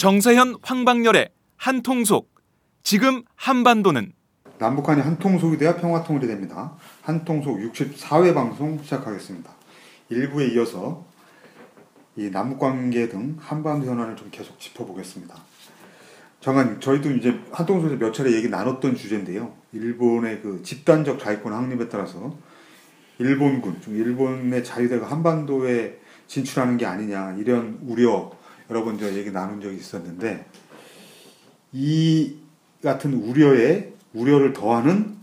정세현 황방열의 한통속 지금 한반도는 남북한이 한통속이 돼야 평화통일이 됩니다. 한통속 64회 방송 시작하겠습니다. 1부에 이어서 이 남북관계 등 한반도 현안을 좀 계속 짚어보겠습니다. 잠깐 저희도 이제 한통속에서 몇 차례 얘기 나눴던 주제인데요. 일본의 그 집단적 자위권 확립에 따라서 일본군, 일본의 자유대가 한반도에 진출하는 게 아니냐 이런 우려 여러 번 제가 얘기 나눈 적이 있었는데 이 같은 우려에 우려를 더하는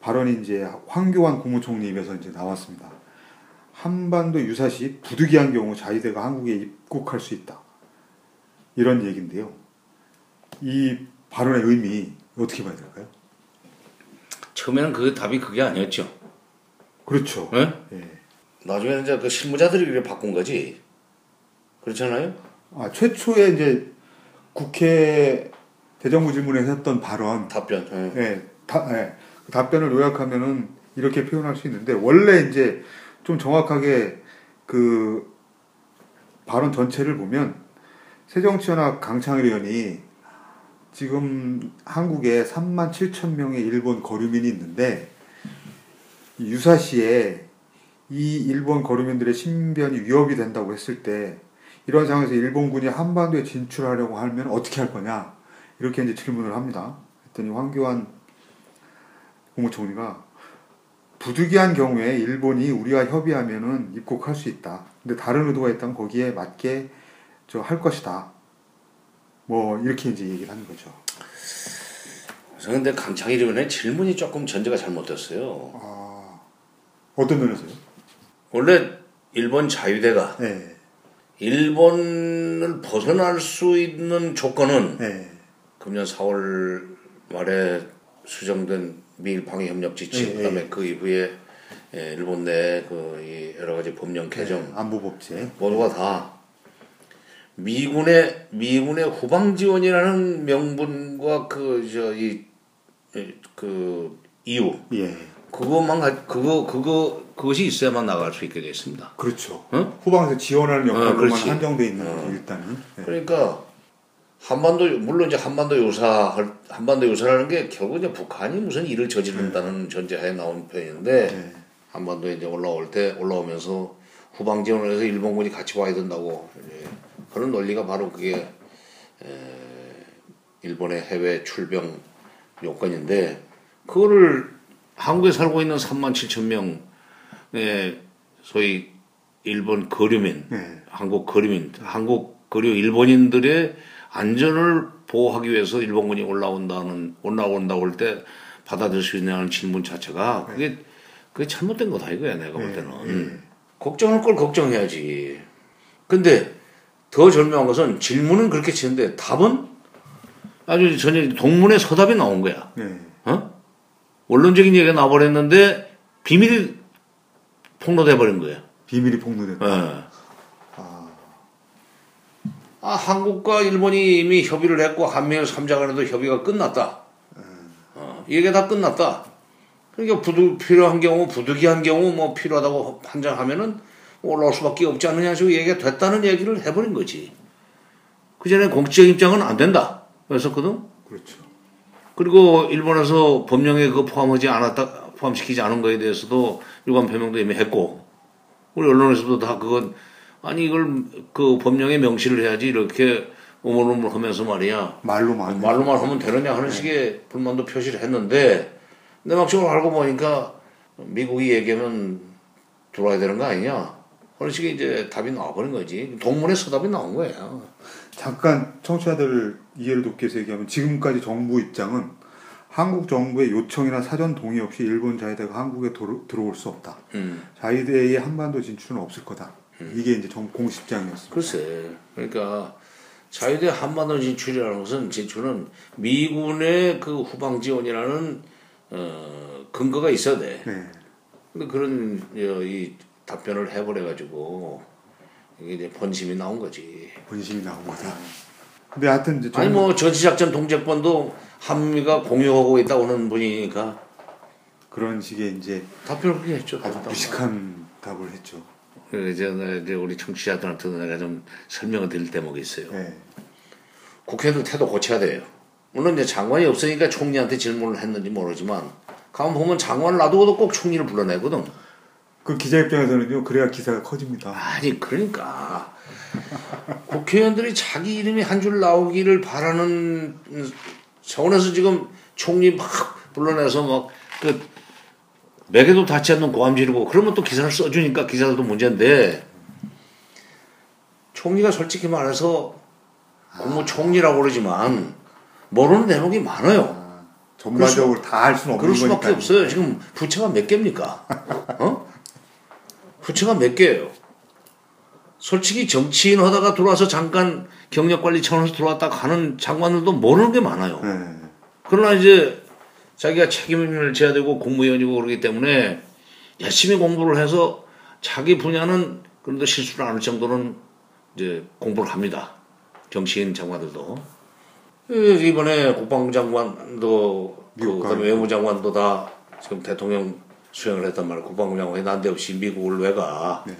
발언이 이제 황교안 국무총리 입에서 이제 나왔습니다. 한반도 유사시 부득이한 경우 자위대가 한국에 입국할 수 있다. 이런 얘기인데요. 이 발언의 의미 어떻게 봐야 될까요? 처음에는 그 답이 그게 아니었죠. 그렇죠. 네? 예. 나중에는 이제 그 실무자들이 바꾼 거지. 그렇잖아요? 아, 최초에 이제 국회 대정부 질문에 했던 발언, 답변. 예. 예, 다, 예, 그 답변을 요약하면은 이렇게 표현할 수 있는데 원래 이제 좀 정확하게 그 발언 전체를 보면 새정치연합 강창일 의원이 지금 한국에 3만 7천 명의 일본 거류민이 있는데 이 유사시에 이 일본 거류민들의 신변이 위협이 된다고 했을 때 이런 상황에서 일본군이 한반도에 진출하려고 하면 어떻게 할 거냐 이렇게 이제 질문을 합니다. 했더니 황교안 국무총리가 부득이한 경우에 일본이 우리와 협의하면은 입국할 수 있다. 근데 다른 의도가 있다면 거기에 맞게 저 할 것이다. 뭐 이렇게 이제 얘기를 하는 거죠. 그런데 강창일 의원의 질문이 조금 전제가 잘못됐어요. 아 어떤 면에서요? 원래 일본 자유대가 네, 일본을 벗어날 수 있는 조건은 네, 금년 4월 말에 수정된 미일 방위 협력 지침 예, 그다음에 예. 그 이후에 예, 일본 내 그 여러 가지 법령 개정 네, 안보 법제. 모두가 다 미군의 미군의 후방 지원이라는 명분과 그 저 이 그 이유 예, 그것만 가, 그거 그거 그것이 있어야만 나갈 수 있게 돼 있습니다. 그렇죠. 응? 후방에서 지원하는 역할로만 그렇지. 한정돼 있는 어. 일단은. 네. 그러니까 한반도 물론 이제 한반도 요사 한반도 요사라는 게 결국 이제 북한이 무슨 일을 저지른다는 전제하에 나온 표현인데 네. 한반도에 이제 올라올 때 올라오면서 후방 지원을 해서 일본군이 같이 와야 된다고 이제 그런 논리가 바로 그게 에, 일본의 해외 출병 요건인데 그거를 한국에 살고 있는 3만 7천 명 의 소위 일본 거류민, 네. 한국 거류민, 한국 거류 일본인들의 안전을 보호하기 위해서 일본군이 올라온다는 올라온다고 할 때 받아들일 수 있냐는 질문 자체가 그게 그게 잘못된 거다 이거야 내가 볼 네, 때는 네. 걱정할 걸 걱정해야지. 근데 더 절묘한 것은 질문은 그렇게 치는데 답은 아주 전혀 동문의 서답이 나온 거야. 네. 어? 원론적인 얘기가 나와버렸는데 비밀이 폭로돼 버린 거예요. 비밀이 폭로됐다. 예. 아, 아, 한국과 일본이 이미 협의를 했고 한미일 3자 간에도 협의가 끝났다. 어, 이 얘기가 다 끝났다. 그러니까 부득 필요한 경우 부득이한 경우 뭐 필요하다고 판정하면은 올라올 수밖에 없지 않느냐 저 얘기가 됐다는 얘기를 해버린 거지. 그 전에 공식적 입장은 안 된다. 그랬었거든. 그렇죠. 그리고 일본에서 법령에 그 포함하지 않았다 포함시키지 않은 거에 대해서도 일관 표명도 이미 했고 우리 언론에서도 다 그건 아니 이걸 그 법령에 명시를 해야지 이렇게 오물오물 하면서 말이야 말로만. 말로만 하면 되느냐 하는 식의 불만도 표시를 했는데 내 막상을 알고 보니까 미국이 얘기하면 들어와야 되는 거 아니냐 그런 식의 이제 답이 나와버린 거지 동문의 서답이 나온 거예요. 잠깐 청취자들 이해를 돕기 위해서 얘기하면 지금까지 정부 입장은 한국 정부의 요청이나 사전 동의 없이 일본 자위대가 한국에 도로- 들어올 수 없다. 음, 자위대의 한반도 진출은 없을 거다. 이게 이제 정 공식장이었습니다. 글쎄, 그러니까 자유대 한반도 진출이라는 것은 진출은 미군의 그 후방 지원이라는 어, 근거가 있어야 돼. 네. 근데 그런 어, 이 답변을 해버려 가지고 이게 이제 번심이 나온 거지. 본심이 나온 거다. 근데 하여튼 이제 아니 정- 뭐 전시작전 동작권도 한미가 공유하고 있다고는 분이니까 그런 식의 이제 답변을 그렇게 했죠. 아주 무식한 답을 했죠. 그 이제 나 이제 우리 청취자들한테 내가 좀 설명을 드릴 대목이 있어요. 네. 국회의원들 태도 고쳐야 돼요. 물론 이제 장관이 없으니까 총리한테 질문을 했는지 모르지만 가만 보면 장관을 놔두고도 꼭 총리를 불러내거든. 그 기자 입장에서는요. 그래야 기사가 커집니다. 아니 그러니까 국회의원들이 자기 이름이 한 줄 나오기를 바라는 차원에서 지금 총리 막 불러내서 막 그 맥에도 닿지 않는 고함 지르고 그러면 또 기사를 써주니까 기사도 문제인데 총리가 솔직히 말해서 국무총리라고 그러지만 모르는 대목이 많아요. 전반적으로 다 할 수는 없는 그럴 수밖에 거니까. 없어요. 지금 부채가 몇 개입니까? 어? 부채가 몇 개예요? 솔직히 정치인 하다가 들어와서 잠깐 경력 관리 차원에서 들어왔다가 가는 장관들도 모르는 게 많아요. 네. 그러나 이제 자기가 책임을 져야 되고 공무원이고 그러기 때문에 열심히 공부를 해서 자기 분야는 그런데 실수를 안 할 정도는 이제 공부를 합니다. 정치인 장관들도. 이- 이번에 국방장관도 그 그다음에. 외무장관도 다 지금 대통령 수행을 했단 말이에요. 국방장관이 난데없이 미국을 왜 가? 네.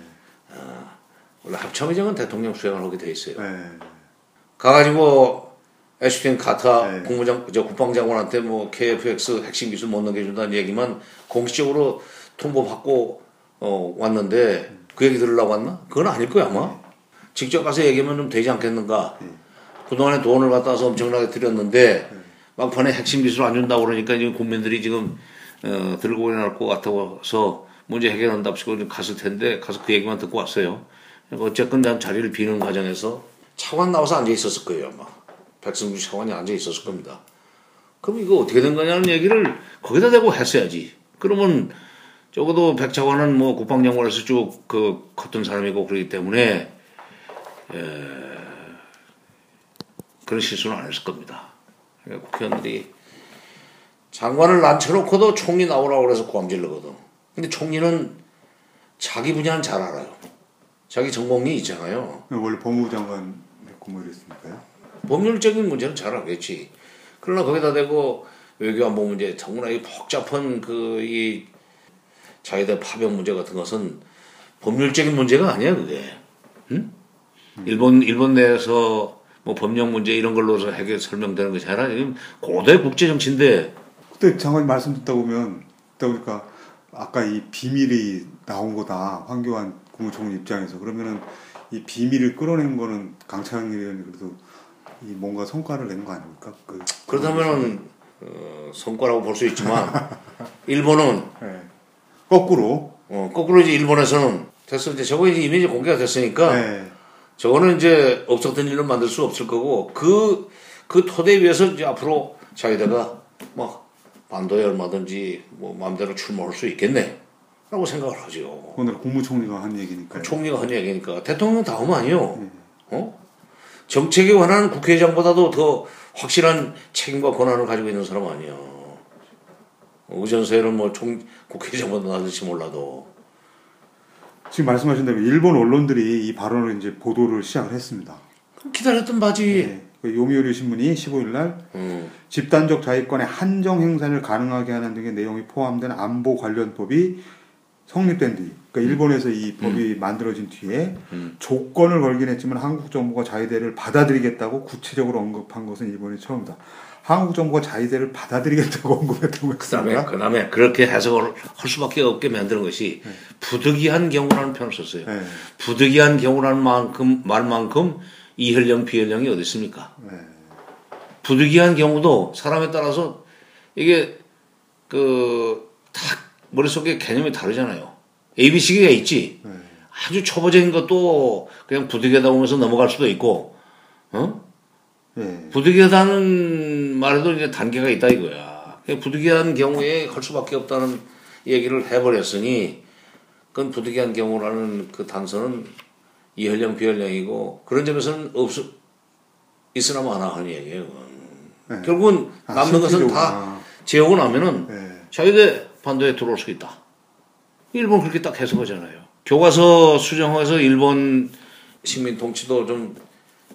원래 합참의장은 대통령 수행을 하게 돼 있어요. 네. 가가지고 애슈틴 카타 네. 국무장 저 국방장관한테 뭐 KF-X 핵심 기술 못 넘겨준다는 얘기만 공식적으로 통보받고 어 왔는데 그 얘기 들으려고 왔나? 그건 아닐 거야 아마. 직접 가서 얘기하면 좀 되지 않겠는가? 그동안에 돈을 갖다 서 엄청나게 들였는데 막판에 핵심 기술 안 준다고 그러니까 지금 국민들이 지금 어, 들고 일어날 것 같아서 문제 해결한답시고 갔을 텐데 가서 그 얘기만 듣고 왔어요. 그러니까 어쨌건 난 자리를 비는 과정에서 차관 나와서 앉아 있었을 거예요 아마. 백승주 차관이 앉아 있었을 겁니다. 그럼 이거 어떻게 된 거냐는 얘기를 거기다 대고 했어야지. 그러면 적어도 백 차관은 뭐 국방장관에서 쭉 그 컸던 사람이고 그러기 때문에 에, 그런 실수는 안 했을 겁니다. 그러니까 국회의원들이 장관을 앉혀놓고도 총리 나오라고 그래서 고함질르거든. 근데 총리는 자기 분야는 잘 알아요. 자기 전공이 있잖아요. 원래 법무부 장관 했고 뭐 이랬으니까요. 법률적인 문제는 잘 알겠지. 그러나 거기다 대고 외교안보 문제, 정말 이 복잡한 그 이 자유대 파병 문제 같은 것은 법률적인 문제가 아니야 그게. 응? 일본 일본 내에서 뭐 법령 문제 이런 걸로서 해결 설명되는 것이 아니라 지금 고대 국제 정치인데 그때 장관님 말씀 듣다 보면 듣다 보니까 아까 이 비밀이 나온 거다 황교안 국무총리 입장에서 그러면은 이 비밀을 끌어낸 거는 강창일 의원이 그래도 이 뭔가 성과를 낸 거 아닙니까? 그 그렇다면은 어, 성과라고 볼 수 있지만 일본은 네. 거꾸로 어, 거꾸로 이제 일본에서는 됐어 이제 저거 이제 이미지 공개가 됐으니까 네. 저거는 이제 없었던 일을 만들 수 없을 거고 그, 그 토대 위에서 이제 앞으로 자기네가 뭐 반도에 얼마든지 뭐 마음대로 출마할 수 있겠네 라고 생각을 하죠. 오늘 국무총리가 한 얘기니까 총리가 한 얘기니까 대통령은 다음 아니요. 어? 정책에 관한 국회의장보다도 더 확실한 책임과 권한을 가지고 있는 사람 아니야. 의전서에는 뭐 총, 국회의장보다 낮을지 몰라도. 지금 말씀하신 대로 일본 언론들이 이 발언을 이제 보도를 시작을 했습니다. 기다렸던 바지. 네. 그 요미우리 신문이 15일 날 음. 집단적 자위권의 한정 행사를 가능하게 하는 등의 내용이 포함된 안보 관련법이 성립된 뒤, 그러니까 일본에서 이 법이 만들어진 뒤에 음. 조건을 걸긴 했지만 한국 정부가 자위대를 받아들이겠다고 구체적으로 언급한 것은 이번이 처음이다. 한국 정부가 자위대를 받아들이겠다고 언급했다고 그다음에 했습니다. 그다음에 그렇게 해석을 할 수밖에 없게 만드는 것이 부득이한 경우라는 표현을 썼어요. 네. 부득이한 경우라는 만큼 말만큼 이혈령 비혈령이 어디 있습니까? 네. 부득이한 경우도 사람에 따라서 이게 그다 머릿속에 개념이 다르잖아요. ABC가 있지. 네. 아주 초보적인 것도 그냥 부득이하다 보면서 넘어갈 수도 있고, 어? 네. 부득이하다는 말에도 이제 단계가 있다 이거야. 부득이한 경우에 할 수밖에 없다는 얘기를 해버렸으니, 그건 부득이한 경우라는 그 단서는 이혈령 비혈령이고 그런 점에서는 없 있으나 마나 하는 얘기예요. 네. 결국은 아, 남는 것은 실질적으로. 다 아, 재우고 나면은 네. 자유대 반도에 들어올 수 있다. 일본 그렇게 딱 해석하잖아요. 교과서 수정해서 일본 식민 통치도 좀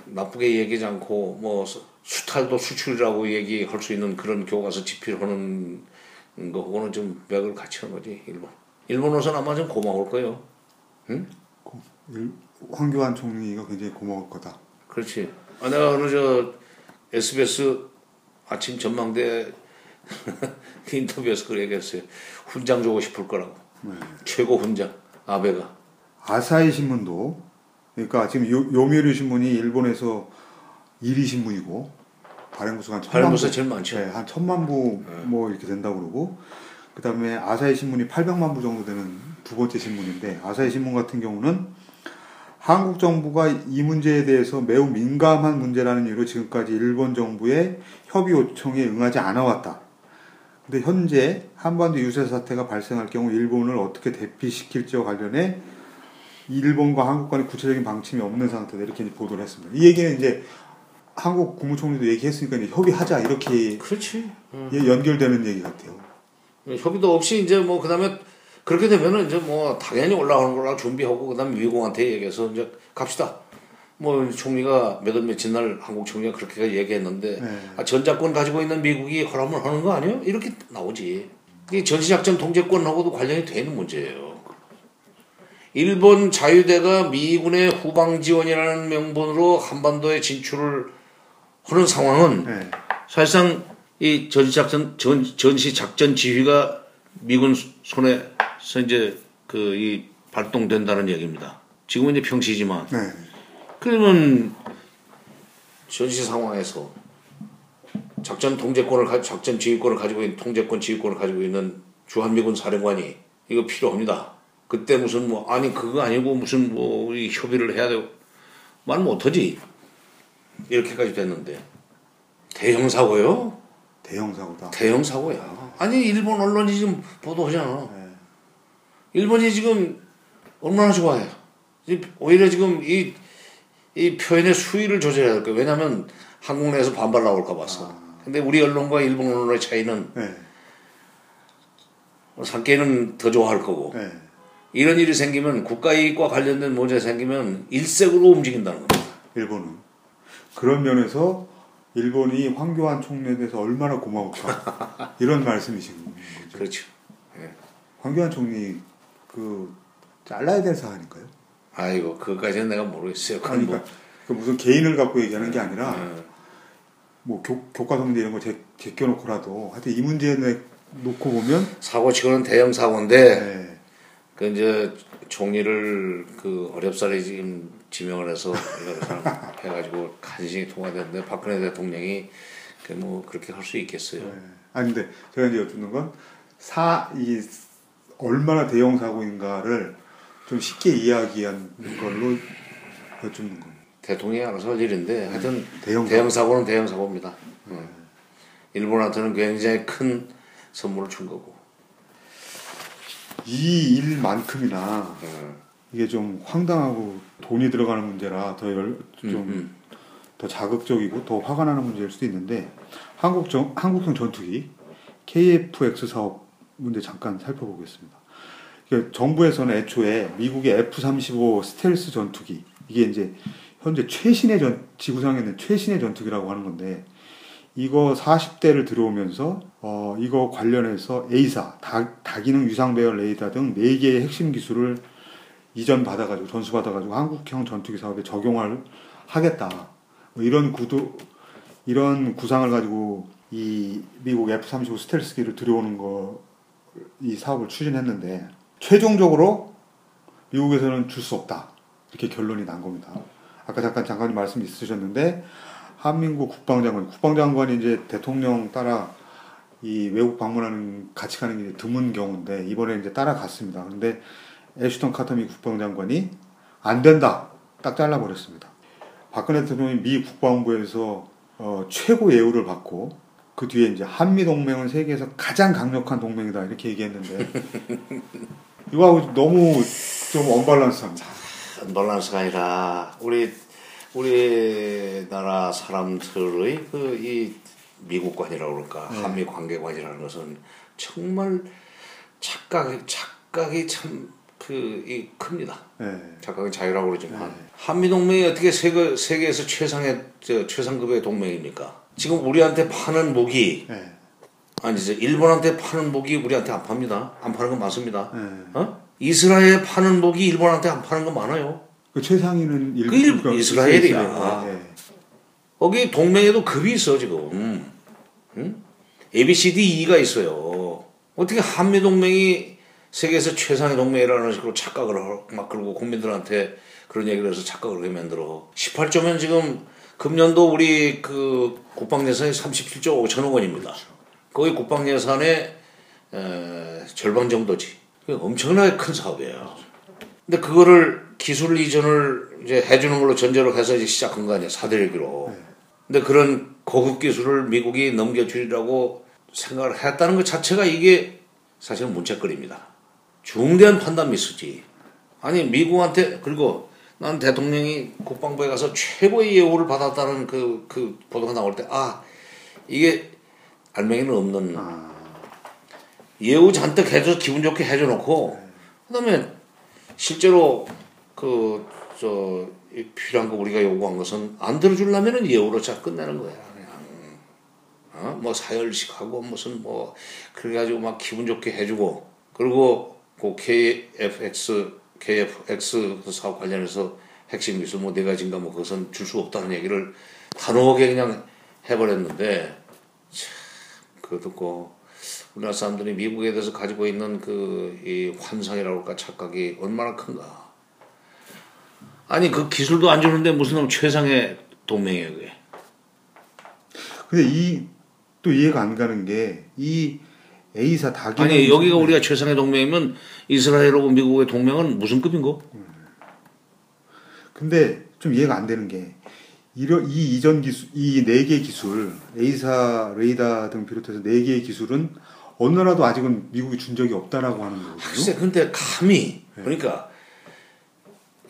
나쁘게 얘기하지 않고 뭐 수- 수탈도 수출이라고 얘기할 수 있는 그런 교과서 집필하는 거하고는 좀 맥을 같이 하는 거지 일본. 일본으로서는 아마 좀 고마울 거예요. 일- 황교안 총리가 굉장히 고마울 거다. 그렇지. 아, 내가 어느 저 SBS 아침 전망대 인터뷰에서 그렇게 얘기했어요. 훈장 주고 싶을 거라고. 최고 훈장 아베가. 아사히 신문도 그러니까 지금 요, 요미우리 신문이 일본에서 1위 신문이고 발행 부수가 한 천만 발행 부수가 부, 제일 많죠. 네, 한 천만 부 뭐 이렇게 된다고 그러고 그다음에 아사히 신문이 800만 부 정도 되는 두 번째 신문인데 아사히 신문 같은 경우는 한국 정부가 이 문제에 대해서 매우 민감한 문제라는 이유로 지금까지 일본 정부의 협의 요청에 응하지 않아 왔다. 근데 현재 한반도 유세 사태가 발생할 경우 일본을 어떻게 대피시킬지와 관련해 일본과 한국 간의 구체적인 방침이 없는 상태다 이렇게 보도를 했습니다. 이 얘기는 이제 한국 국무총리도 얘기했으니까 이제 협의하자 이렇게 그렇지. 예, 연결되는 얘기 같아요. 협의도 없이 이제 뭐 그다음에 그렇게 되면은 이제 뭐 당연히 올라오는 걸로 준비하고 그다음에 미국한테 얘기해서 이제 갑시다. 뭐 총리가 몇월 며칠 날 한국 총리가 그렇게 얘기했는데 네. 아, 전작권 가지고 있는 미국이 허락을 하는 거 아니에요? 이렇게 나오지. 이게 전시작전 통제권하고도 관련이 되는 문제예요. 일본 자유대가 미군의 후방 지원이라는 명분으로 한반도에 진출을 하는 상황은 네. 사실상 이 전시작전 전, 전시작전 지휘가 미군 손에서 이제 그 이 발동된다는 얘기입니다. 지금은 이제 평시지만 네. 그러면 전시 상황에서 작전 통제권을 가, 작전 지휘권을 가지고 있는 통제권 지휘권을 가지고 있는 주한미군 사령관이 이거 필요합니다. 그때 무슨 뭐 아니 그거 아니고 무슨 뭐 협의를 해야 되고 말 못하지 이렇게까지 됐는데 대형 사고요? 대형 사고다. 대형 사고야. 아니 일본 언론이 지금 보도하잖아. 네. 일본이 지금 얼마나 좋아해요. 이- 오히려 지금 이, 이 표현의 수위를 조절해야 될 거예요. 왜냐하면 한국 내에서 반발 나올까 봐서. 근데 우리 언론과 일본 언론의 차이는 네. 상계는 더 좋아할 거고 네. 이런 일이 생기면 국가 이익과 관련된 문제 생기면 일색으로 움직인다는 겁니다. 일본은 그런 면에서 일본이 황교안 총리에 대해서 얼마나 고마울까 이런 말씀이신 거죠. 그렇죠. 황교안 총리 그 잘라야 될 사안인가요? 아이고 그것까지는 내가 모르겠어요. 그건 그러니까 뭐 그 무슨 개인을 갖고 얘기하는 게 아니라 어, 뭐 교, 교과서문제 이런 거 제, 제껴놓고라도 하여튼 이 문제에 놓고 보면 사고 치고는 대형 사고인데 네. 그 이제 총리를 그 어렵사리 지금 지명을 해서 여러 사람 해가지고 간신히 통과됐는데 박근혜 대통령이 그 뭐 그렇게 할 수 있겠어요. 네. 아니 근데 제가 이제 여쭙는 건 사 이 얼마나 대형 사고인가를 좀 쉽게 이야기한 걸로 여쭙는 겁니다. 대통령이 알아서 할 일인데 하여튼 대형 대형, 사고는 대형 사고입니다. 어. 일본한테는 굉장히 큰 선물을 준 거고. 이 일만큼이나 어. 이게 좀 황당하고 돈이 들어가는 문제라 더좀 음, 더 자극적이고 더 화가 나는 문제일 수도 있는데 한국 정, 한국형 전투기 KF-X 사업 문제 잠깐 살펴보겠습니다. 이게 정부에서는 애초에 미국의 F-35 스텔스 전투기 이게 이제 현재 최신의 전 지구상에 있는 최신의 전투기라고 하는 건데 이거 40대를 들어오면서 어 이거 관련해서 A사 다, 다기능 유상 배열 레이더 등 4개의 핵심 기술을 이전 받아가지고 전수 받아가지고 한국형 전투기 사업에 적용을 하겠다. 뭐 이런 구도 이런 구상을 가지고 이 미국 F-35 스텔스기를 들여오는 거 이 사업을 추진했는데 최종적으로 미국에서는 줄 수 없다 이렇게 결론이 난 겁니다. 아까 잠깐 장관님 말씀 있으셨는데 한민국 국방장관 국방장관이 이제 대통령 따라 이 외국 방문하는 같이 가는 게 드문 경우인데 이번에 이제 따라갔습니다. 그런데 애슈턴 카터미 국방장관이 안 된다 딱 잘라버렸습니다. 박근혜 대통령이 미 국방부에서 어, 최고 예우를 받고 그 뒤에 이제 한미 동맹은 세계에서 가장 강력한 동맹이다 이렇게 얘기했는데 이거하고 너무 좀 언밸런스합니다. 언밸런스가 아니라 우리 우리나라 사람들의 그 이 미국관이라고 그럴까 네. 한미 관계관이라는 것은 정말 착각이 착각이 참 그 이 큽니다. 네. 착각은 자유라고 그러지만 네. 한미 동맹이 어떻게 세계 세계에서 최상의 저 최상급의 동맹입니까? 지금 우리한테 파는 무기 네. 아니 이제 일본한테 파는 무기 우리한테 안 팝니다. 안 파는 건 맞습니다. 네. 어? 이스라엘 파는 무기 일본한테 안 파는 거 많아요. 그 최상위는 일, 그 일- 그러니까 이스라엘이에요. 이스라엘. 네. 거기 동맹에도 급이 있어 지금. 응? A, B, C, D, E가 있어요. 어떻게 한미 동맹이 세계에서 최상의 동맹이라는 식으로 착각을 하- 막 그러고 국민들한테 그런 얘기를 해서 착각을 하게 만들어. 18조면 지금 금년도 우리 그 국방 예산이 37조 5천억 원입니다. 거기 국방 예산의 에, 절반 정도지. 엄청나게 큰 사업이에요. 근데 그거를 기술 이전을 이제 해주는 걸로 전제로 해서 이제 시작한 거 아니야 사대리기로. 근데 그런 고급 기술을 미국이 넘겨주리라고 생각을 했다는 것 자체가 이게 사실은 문책거리입니다. 중대한 판단 미스지. 아니 미국한테 그리고 난 대통령이 국방부에 가서 최고의 예우를 받았다는 그, 그 보도가 나올 때 아 이게 알맹이는 없는 아, 예우 잔뜩 해줘 기분 좋게 해줘놓고 그다음에 실제로 그 저 필요한 거 우리가 요구한 것은 안 들어주려면은 예우로 자 끝내는 거야 그냥. 어뭐 사열식 하고 무슨 뭐 그래가지고 막 기분 좋게 해주고 그리고 그 KFX KFX 사업 관련해서 핵심 기술 뭐 네 가지인가 뭐 그것은 줄 수 없다는 얘기를 단호하게 그냥 해버렸는데 참 그거 듣고 우리나라 사람들이 미국에 대해서 가지고 있는 그 이 환상이라고 할까 착각이 얼마나 큰가. 아니 그 기술도 안 주는데 무슨 놈 최상의 동맹이에요 그게. 근데 이 또 이해가 안 가는 게 이 A사 다기 아니 여기가 우리가 최상의 동맹이면 이스라엘하고 미국의 동맹은 무슨 급인고? 근데 좀 이해가 안 되는 게 이러, 이 이전 기술 이 네 개의 기술 A사 레이더 등 비롯해서 네 개의 기술은 어느 나라도 아직은 미국이 준 적이 없다라고 하는 거거든요. 글쎄 근데 감히 그러니까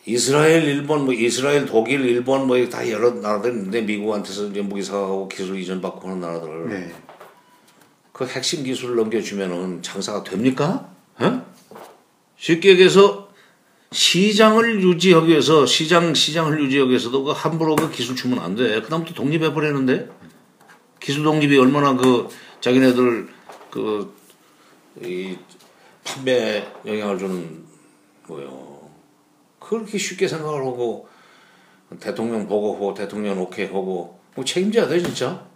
이스라엘, 일본, 뭐 이스라엘, 독일, 일본 뭐 다 여러 나라들 있는데 미국한테서 이제 무기 사가고 기술 이전 받고 하는 나라들 네. 그 핵심 기술을 넘겨주면은 장사가 됩니까? 어? 쉽게 얘기해서 시장을 유지하기 위해서 시장 시장을 유지하기 위해서도 그 함부로 그 기술 주면 안 돼. 그다음부터 독립해 버리는데 기술 독립이 얼마나 그 자기네들 그 이 판매 영향을 주는 거예요. 그렇게 쉽게 생각을 하고 대통령 보고하고 대통령 오케이 하고 뭐 책임져야 돼 진짜.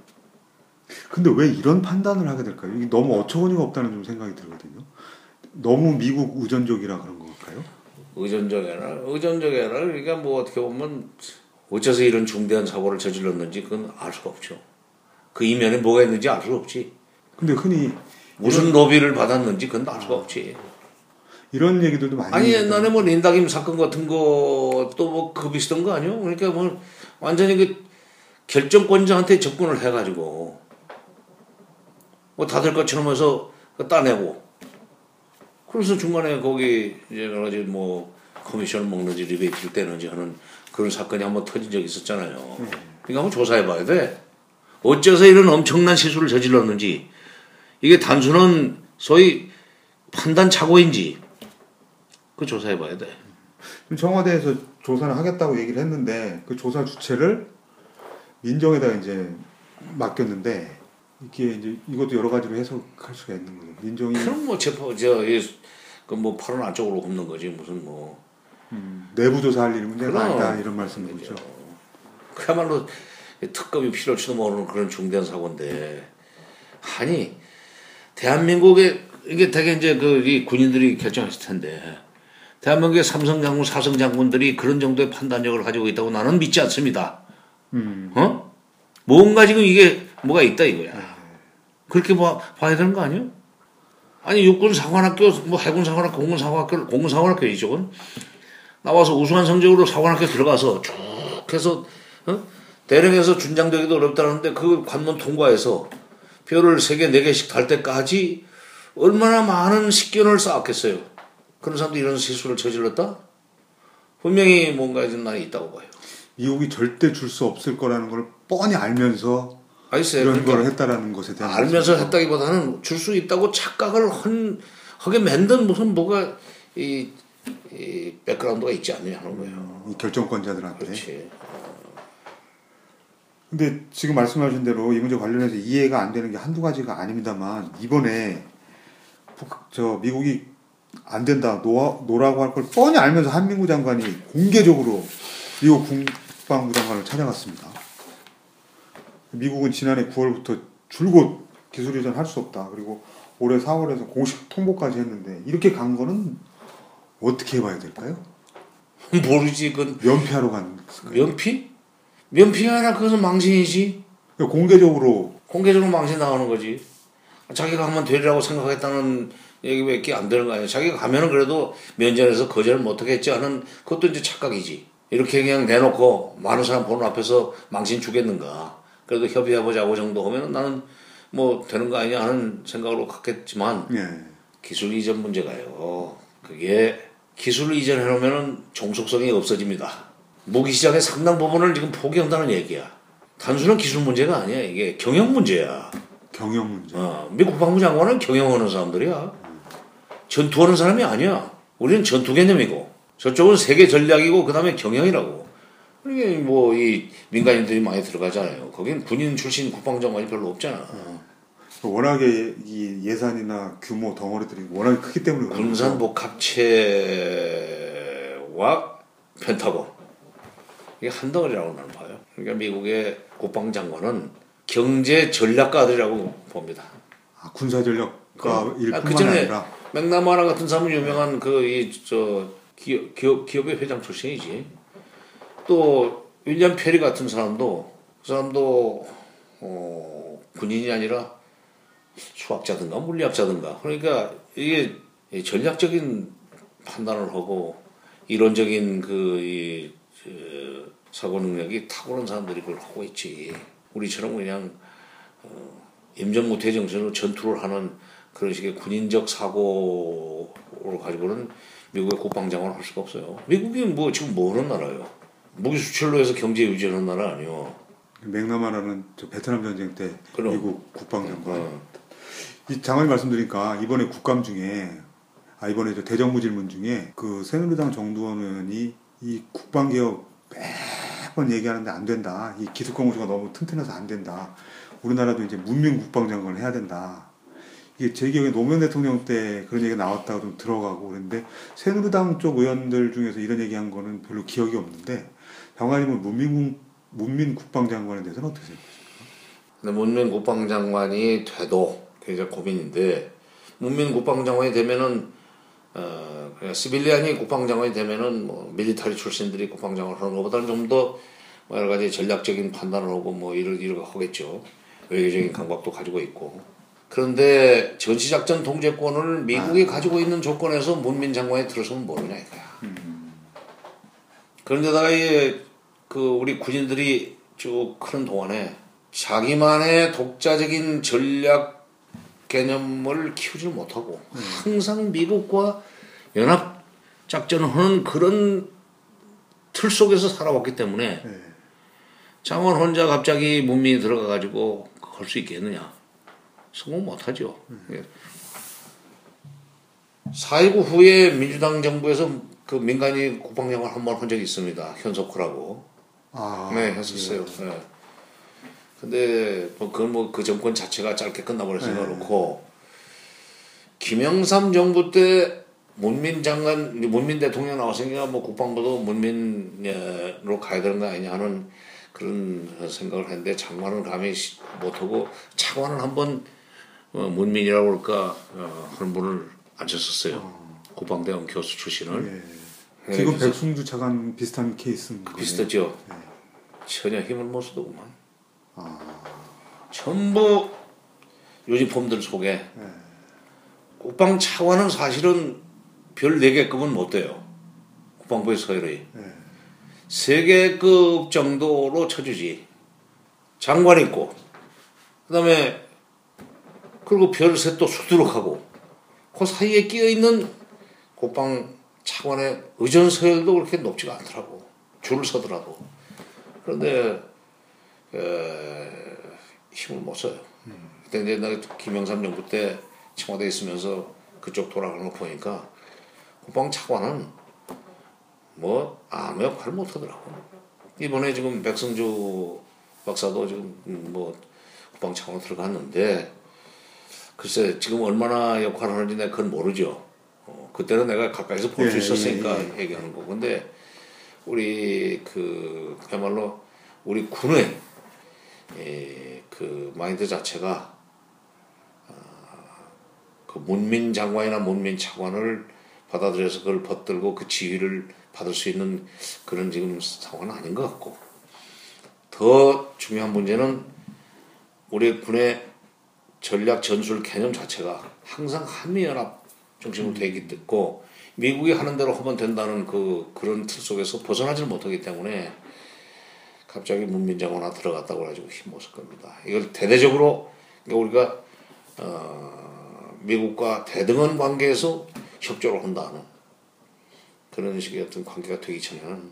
근데 왜 이런 판단을 하게 될까요? 이게 너무 어처구니가 없다는 좀 생각이 들거든요. 너무 미국 의존적이라 그런? 의존적이나 의존적이나 그러니까 뭐 어떻게 보면 어째서 이런 중대한 사고를 저질렀는지 그건 알 수가 없죠. 그 이면에 뭐가 있는지 알수 없지. 근데 흔히 무슨 로비를 받았는지 그건 알 수가 없지. 이런 얘기들도 많이 아니. 옛날에 뭐 린다김 사건 같은 것도 뭐 그 비슷한 거 아니요? 그러니까 뭐 완전히 그 결정권자한테 접근을 해가지고 뭐 다들 것처럼 해서 그 따내고 그래서 중간에 거기 이제 여러 가지 뭐 커미션을 먹는지 리베이트를 떼는지 하는 그런 사건이 한번 터진 적이 있었잖아요. 그러니까 한번 조사해 봐야 돼. 어째서 이런 엄청난 실수를 저질렀는지 이게 단순한 소위 판단 착오인지 그 조사해 봐야 돼. 지금 청와대에서 조사를 하겠다고 얘기를 했는데 그 조사 주체를 민정에다 이제 맡겼는데 이게 이제 이것도 여러 가지로 해석할 수가 있는 거죠. 민정이 그럼 뭐 체포 저 그뭐 팔은 안쪽으로 굽는 거지 무슨 뭐 내부 조사할 일은 그럼. 아니다 이런 말씀인 거죠. 그야말로 특검이 필요할지도 모르는 그런 중대한 사고인데 아니 대한민국에 이게 되게 이제 그 이 군인들이 결정했을 텐데 대한민국의 삼성 장군, 사성 장군들이 그런 정도의 판단력을 가지고 있다고 나는 믿지 않습니다. 음. 어? 뭔가 지금 이게 뭐가 있다 이거야. 그렇게 봐, 봐야 되는 거 아니에요? 아니 육군 사관학교, 뭐 해군 사관학교, 공군 사관학교, 공군 사관학교 이쪽은 나와서 우수한 성적으로 사관학교 들어가서 쭉 해서 어? 대령에서 준장되기도 어렵다는데 그 관문 통과해서 별을 세 개, 네 개씩 달 때까지 얼마나 많은 식견을 쌓았겠어요. 그런 사람들이 이런 실수를 저질렀다? 분명히 뭔가 좀 난이 있다고 봐요. 미국이 절대 줄 수 없을 거라는 걸 뻔히 알면서 알겠어요. 이런 그러니까 걸 했다라는 것에 대한 알면서 말씀이죠. 했다기보다는 줄 수 있다고 착각을 헌 하게 만든 무슨 뭐가 이, 이 백그라운드가 있지 않느냐 하는 거예요. 이 결정권자들한테. 그렇지. 근데 지금 말씀하신 대로 이 문제 관련해서 이해가 안 되는 게 한두 가지가 아닙니다만 이번에 북- 저 미국이 안 된다 no, no라고 할 걸 뻔히 알면서 한민구 장관이 공개적으로 미국 국방부 장관을 찾아갔습니다. 미국은 지난해 9월부터 줄곧 기술 이전 할 수 없다. 그리고 올해 4월에서 공식 통보까지 했는데 이렇게 간 거는 어떻게 해봐야 될까요? 모르지 그건 면피하러 간 면피? 면피가 아니라 그것은 망신이지. 공개적으로 공개적으로 망신 나오는 거지. 자기가 한번 되리라고 생각했다는 얘기밖에 안 되는 거 아니야. 자기가 가면은 그래도 면전에서 거절을 못하겠지 하는 그것도 이제 착각이지. 이렇게 그냥 내놓고 많은 사람 보는 앞에서 망신 주겠는가. 그래도 협의해보자고 정도 하면 나는 뭐 되는 거 아니냐 하는 생각으로 갔겠지만 예. 기술 이전 문제가요. 그게 기술 이전해 놓으면은 종속성이 없어집니다. 무기 시장의 상당 부분을 지금 포기한다는 얘기야. 단순한 기술 문제가 아니야. 이게 경영 문제야. 경영 문제. 어, 미국 국방부 장관은 경영하는 사람들이야. 전투하는 사람이 아니야. 우리는 전투 개념이고 저쪽은 세계 전략이고 그 다음에 경영이라고. 이게 뭐 이 민간인들이 많이 들어가잖아요. 거긴 군인 출신 국방장관이 별로 없잖아. 워낙에 이 예산이나 규모 덩어리들이 워낙에 크기 때문에 그런 군산 거죠. 복합체와 펜타곤 이게 한 덩어리라고 나는 봐요. 그러니까 미국의 국방장관은 경제 전략가들이라고 봅니다. 아, 군사 전략가 일뿐만 아, 그 전에 아니라 맥나마라 같은 사람은 유명한 그 이 저 기업, 기업 기업의 회장 출신이지. 또 윌리엄 페리 같은 사람도 그 사람도 어, 군인이 아니라 수학자든가 물리학자든가 그러니까 이게 이 전략적인 판단을 하고 이론적인 그이 사고 능력이 탁월한 사람들이 그걸 하고 있지. 우리처럼 그냥 어, 임전무태 정신으로 전투를 하는 그런 식의 군인적 사고를 가지고는 미국의 국방장관을 할 수가 없어요. 미국이 뭐 지금 뭐 하는 나라예요? 무기 수출로 해서 경제 유지하는 나라 아니요. 맥나마라는 저 베트남 전쟁 때 그럼. 미국 국방장관. 어. 이 장관님 말씀드리니까 이번에 국감 중에 아 이번에 저 대정부 질문 중에 그 새누리당 정두원 의원이 이 국방 개혁 매번 얘기하는데 안 된다. 이 기술 공조가 너무 튼튼해서 안 된다. 우리나라도 이제 문민 국방장관을 해야 된다. 이게 제 기억에 노무현 대통령 때 그런 얘기가 나왔다고 좀 들어가고 그랬는데 새누리당 쪽 의원들 중에서 이런 얘기한 거는 별로 기억이 없는데 장관님은 문민 문민 국방장관에 대해서는 어떻게 생각하세요? 근데 문민 국방장관이 돼도 굉장히 고민인데 문민 국방장관이 되면은 어 그냥 시빌리안이 국방장관이 되면은 뭐 밀리터리 출신들이 국방장관을 하는 것보다는 좀더 여러 가지 전략적인 판단을 하고 뭐 이를 이를 하겠죠 외교적인 감각도 가지고 있고 그런데 전시작전 통제권을 미국이 가지고 있는 조건에서 문민 장관이 들어서면 모르냐 이거야. 그런데다가 이그 우리 군인들이 쭉 크는 동안에 자기만의 독자적인 전략 개념을 키우지를 못하고 항상 미국과 연합 작전을 하는 그런 틀 속에서 살아왔기 때문에 네. 장원 혼자 갑자기 문민이 들어가 가지고 할 수 있겠느냐 성공 못하죠. 예. 4.19 후에 민주당 정부에서 그 민간인 국방장관 한 번 한 적이 있습니다. 현석호라고. 아, 네, 했었어요. 네. 근데 뭐 그건 뭐 그 정권 자체가 짧게 끝나버렸으니까 그렇고 김영삼 정부 때 문민 장관, 문민 대통령 나왔으니까 뭐 국방부도 문민으로 가야 되는 거 아니냐 하는 그런 생각을 했는데 장관은 감히 시- 못하고 차관을 한번 어, 문민이라고 그럴까 어, 그런 분을 앉혔었어요. 국방대원 교수 출신을. 예. 네, 지금 그래서 백승주 차관 비슷한 케이스인 거예요. 비슷하죠. 네. 전혀 힘을 못 쓰더구만. 아, 전부 유니폼들 속에 네. 국방 차관은 사실은 별 4개급은 못 돼요. 국방부의 서열이. 네. 3개급 정도로 쳐주지. 장관 있고, 그 다음에, 그리고 별셋 또 수두룩하고, 그 사이에 끼어 있는 국방 차관의 의전 서열도 그렇게 높지가 않더라고. 줄을 서더라도. 그런데 에, 힘을 못 써요. 그때 나 김영삼 정부 때 청와대에 있으면서 그쪽 돌아가는 거 보니까 국방 차관은 뭐 아무 역할을 못 하더라고. 이번에 지금 백승주 박사도 지금 뭐 국방 차관으로 들어갔는데 글쎄 지금 얼마나 역할을 하는지 내가 그건 모르죠. 어, 그때는 내가 가까이서 볼수 예, 있었으니까 예, 얘기하는 거고. 근데 우리 그 그야말로 우리 군의 예, 그 마인드 자체가 아, 그 문민 장관이나 문민 차관을 받아들여서 그걸 받들고 그 지위를 받을 수 있는 그런 지금 상황은 아닌 것 같고 더 중요한 문제는 우리 군의 전략 전술 개념 자체가 항상 한미연합 중심으로 되어 있고 미국이 하는 대로 하면 된다는 그 그런 틀 속에서 벗어나지를 못하기 때문에 갑자기 문민장 하나 들어갔다고 해가지고 쓸 겁니다. 이걸 대대적으로 그러니까 우리가 어, 미국과 대등한 관계에서 협조를 한다는 그런 식의 어떤 관계가 되기 전에는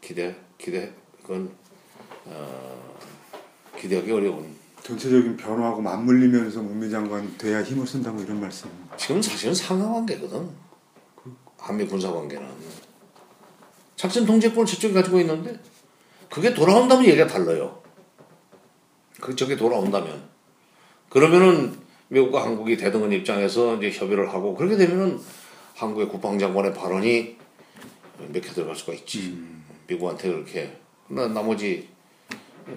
기대 기대 그건 어, 기대하기 어려운 전체적인 변화하고 맞물리면서 문미 장관이 돼야 힘을 쓴다 뭐 이런 말씀. 지금 사실은 상하관계거든. 한미 군사관계는 작전 통제권을 저쪽이 가지고 있는데 그게 돌아온다면 얘기가 달라요. 그 저게 돌아온다면 그러면은 미국과 한국이 대등한 입장에서 이제 협의를 하고 그렇게 되면은 한국의 국방장관의 발언이 몇 개 들어갈 수가 있지. 미국한테 그렇게 그러나 나머지 어,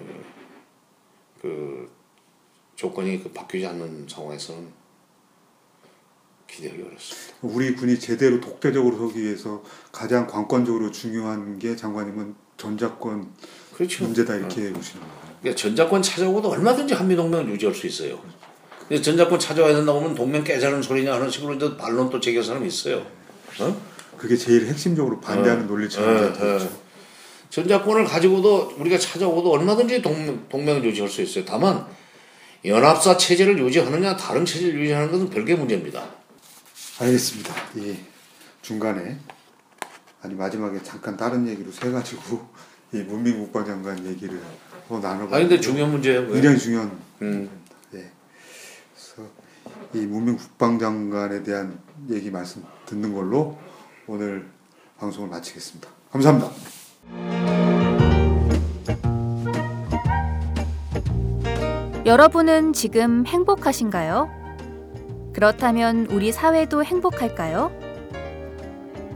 그 조건이 그 바뀌지 않는 상황에서는 기대하기 어렵습니다. 우리 군이 제대로 독대적으로 서기 위해서 가장 관건적으로 중요한 게 장관님은 전자권 그렇죠. 문제다 이렇게 보시는 거예요. 그러니까 전자권 찾아오고도 얼마든지 한미 동맹을 유지할 수 있어요. 근데 전자권 찾아와야 된다고 하면 동맹 깨자는 소리냐 하는 식으로 이제 반론 또 제기할 사람이 있어요. 어? 그게 제일 핵심적으로 반대하는 논리처럼 예, 되어 있죠. 예. 전자권을 가지고도 우리가 찾아오고도 얼마든지 동맹, 동맹을 유지할 수 있어요. 다만 연합사 체제를 유지하느냐 다른 체제를 유지하는 것은 별개 문제입니다. 알겠습니다. 이 중간에 아니 마지막에 잠깐 다른 얘기로 세 가지고 이 문민 국방 장관 얘기를 더 나눠봤는데 아 근데 중요한 문제예요. 그게. 굉장히 중요한 음. 예. 그래서 이 문민 국방 장관에 대한 얘기 말씀 듣는 걸로 오늘 방송을 마치겠습니다. 감사합니다. 여러분은 지금 행복하신가요? 그렇다면 우리 사회도 행복할까요?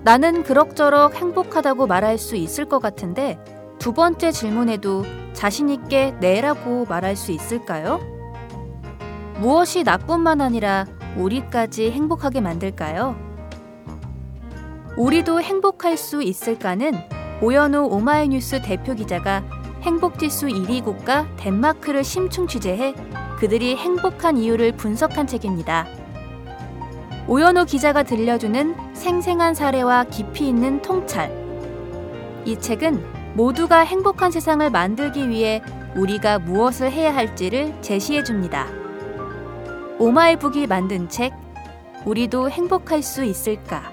나는 그럭저럭 행복하다고 말할 수 있을 것 같은데 두 번째 질문에도 자신있게 네라고 말할 수 있을까요? 무엇이 나뿐만 아니라 우리까지 행복하게 만들까요? 우리도 행복할 수 있을까는 오연우 오마이뉴스 대표 기자가 행복지수 1위 국가 덴마크를 심층 취재해 그들이 행복한 이유를 분석한 책입니다. 오연호 기자가 들려주는 생생한 사례와 깊이 있는 통찰. 이 책은 모두가 행복한 세상을 만들기 위해 우리가 무엇을 해야 할지를 제시해 줍니다. 오마이북이 만든 책, 우리도 행복할 수 있을까?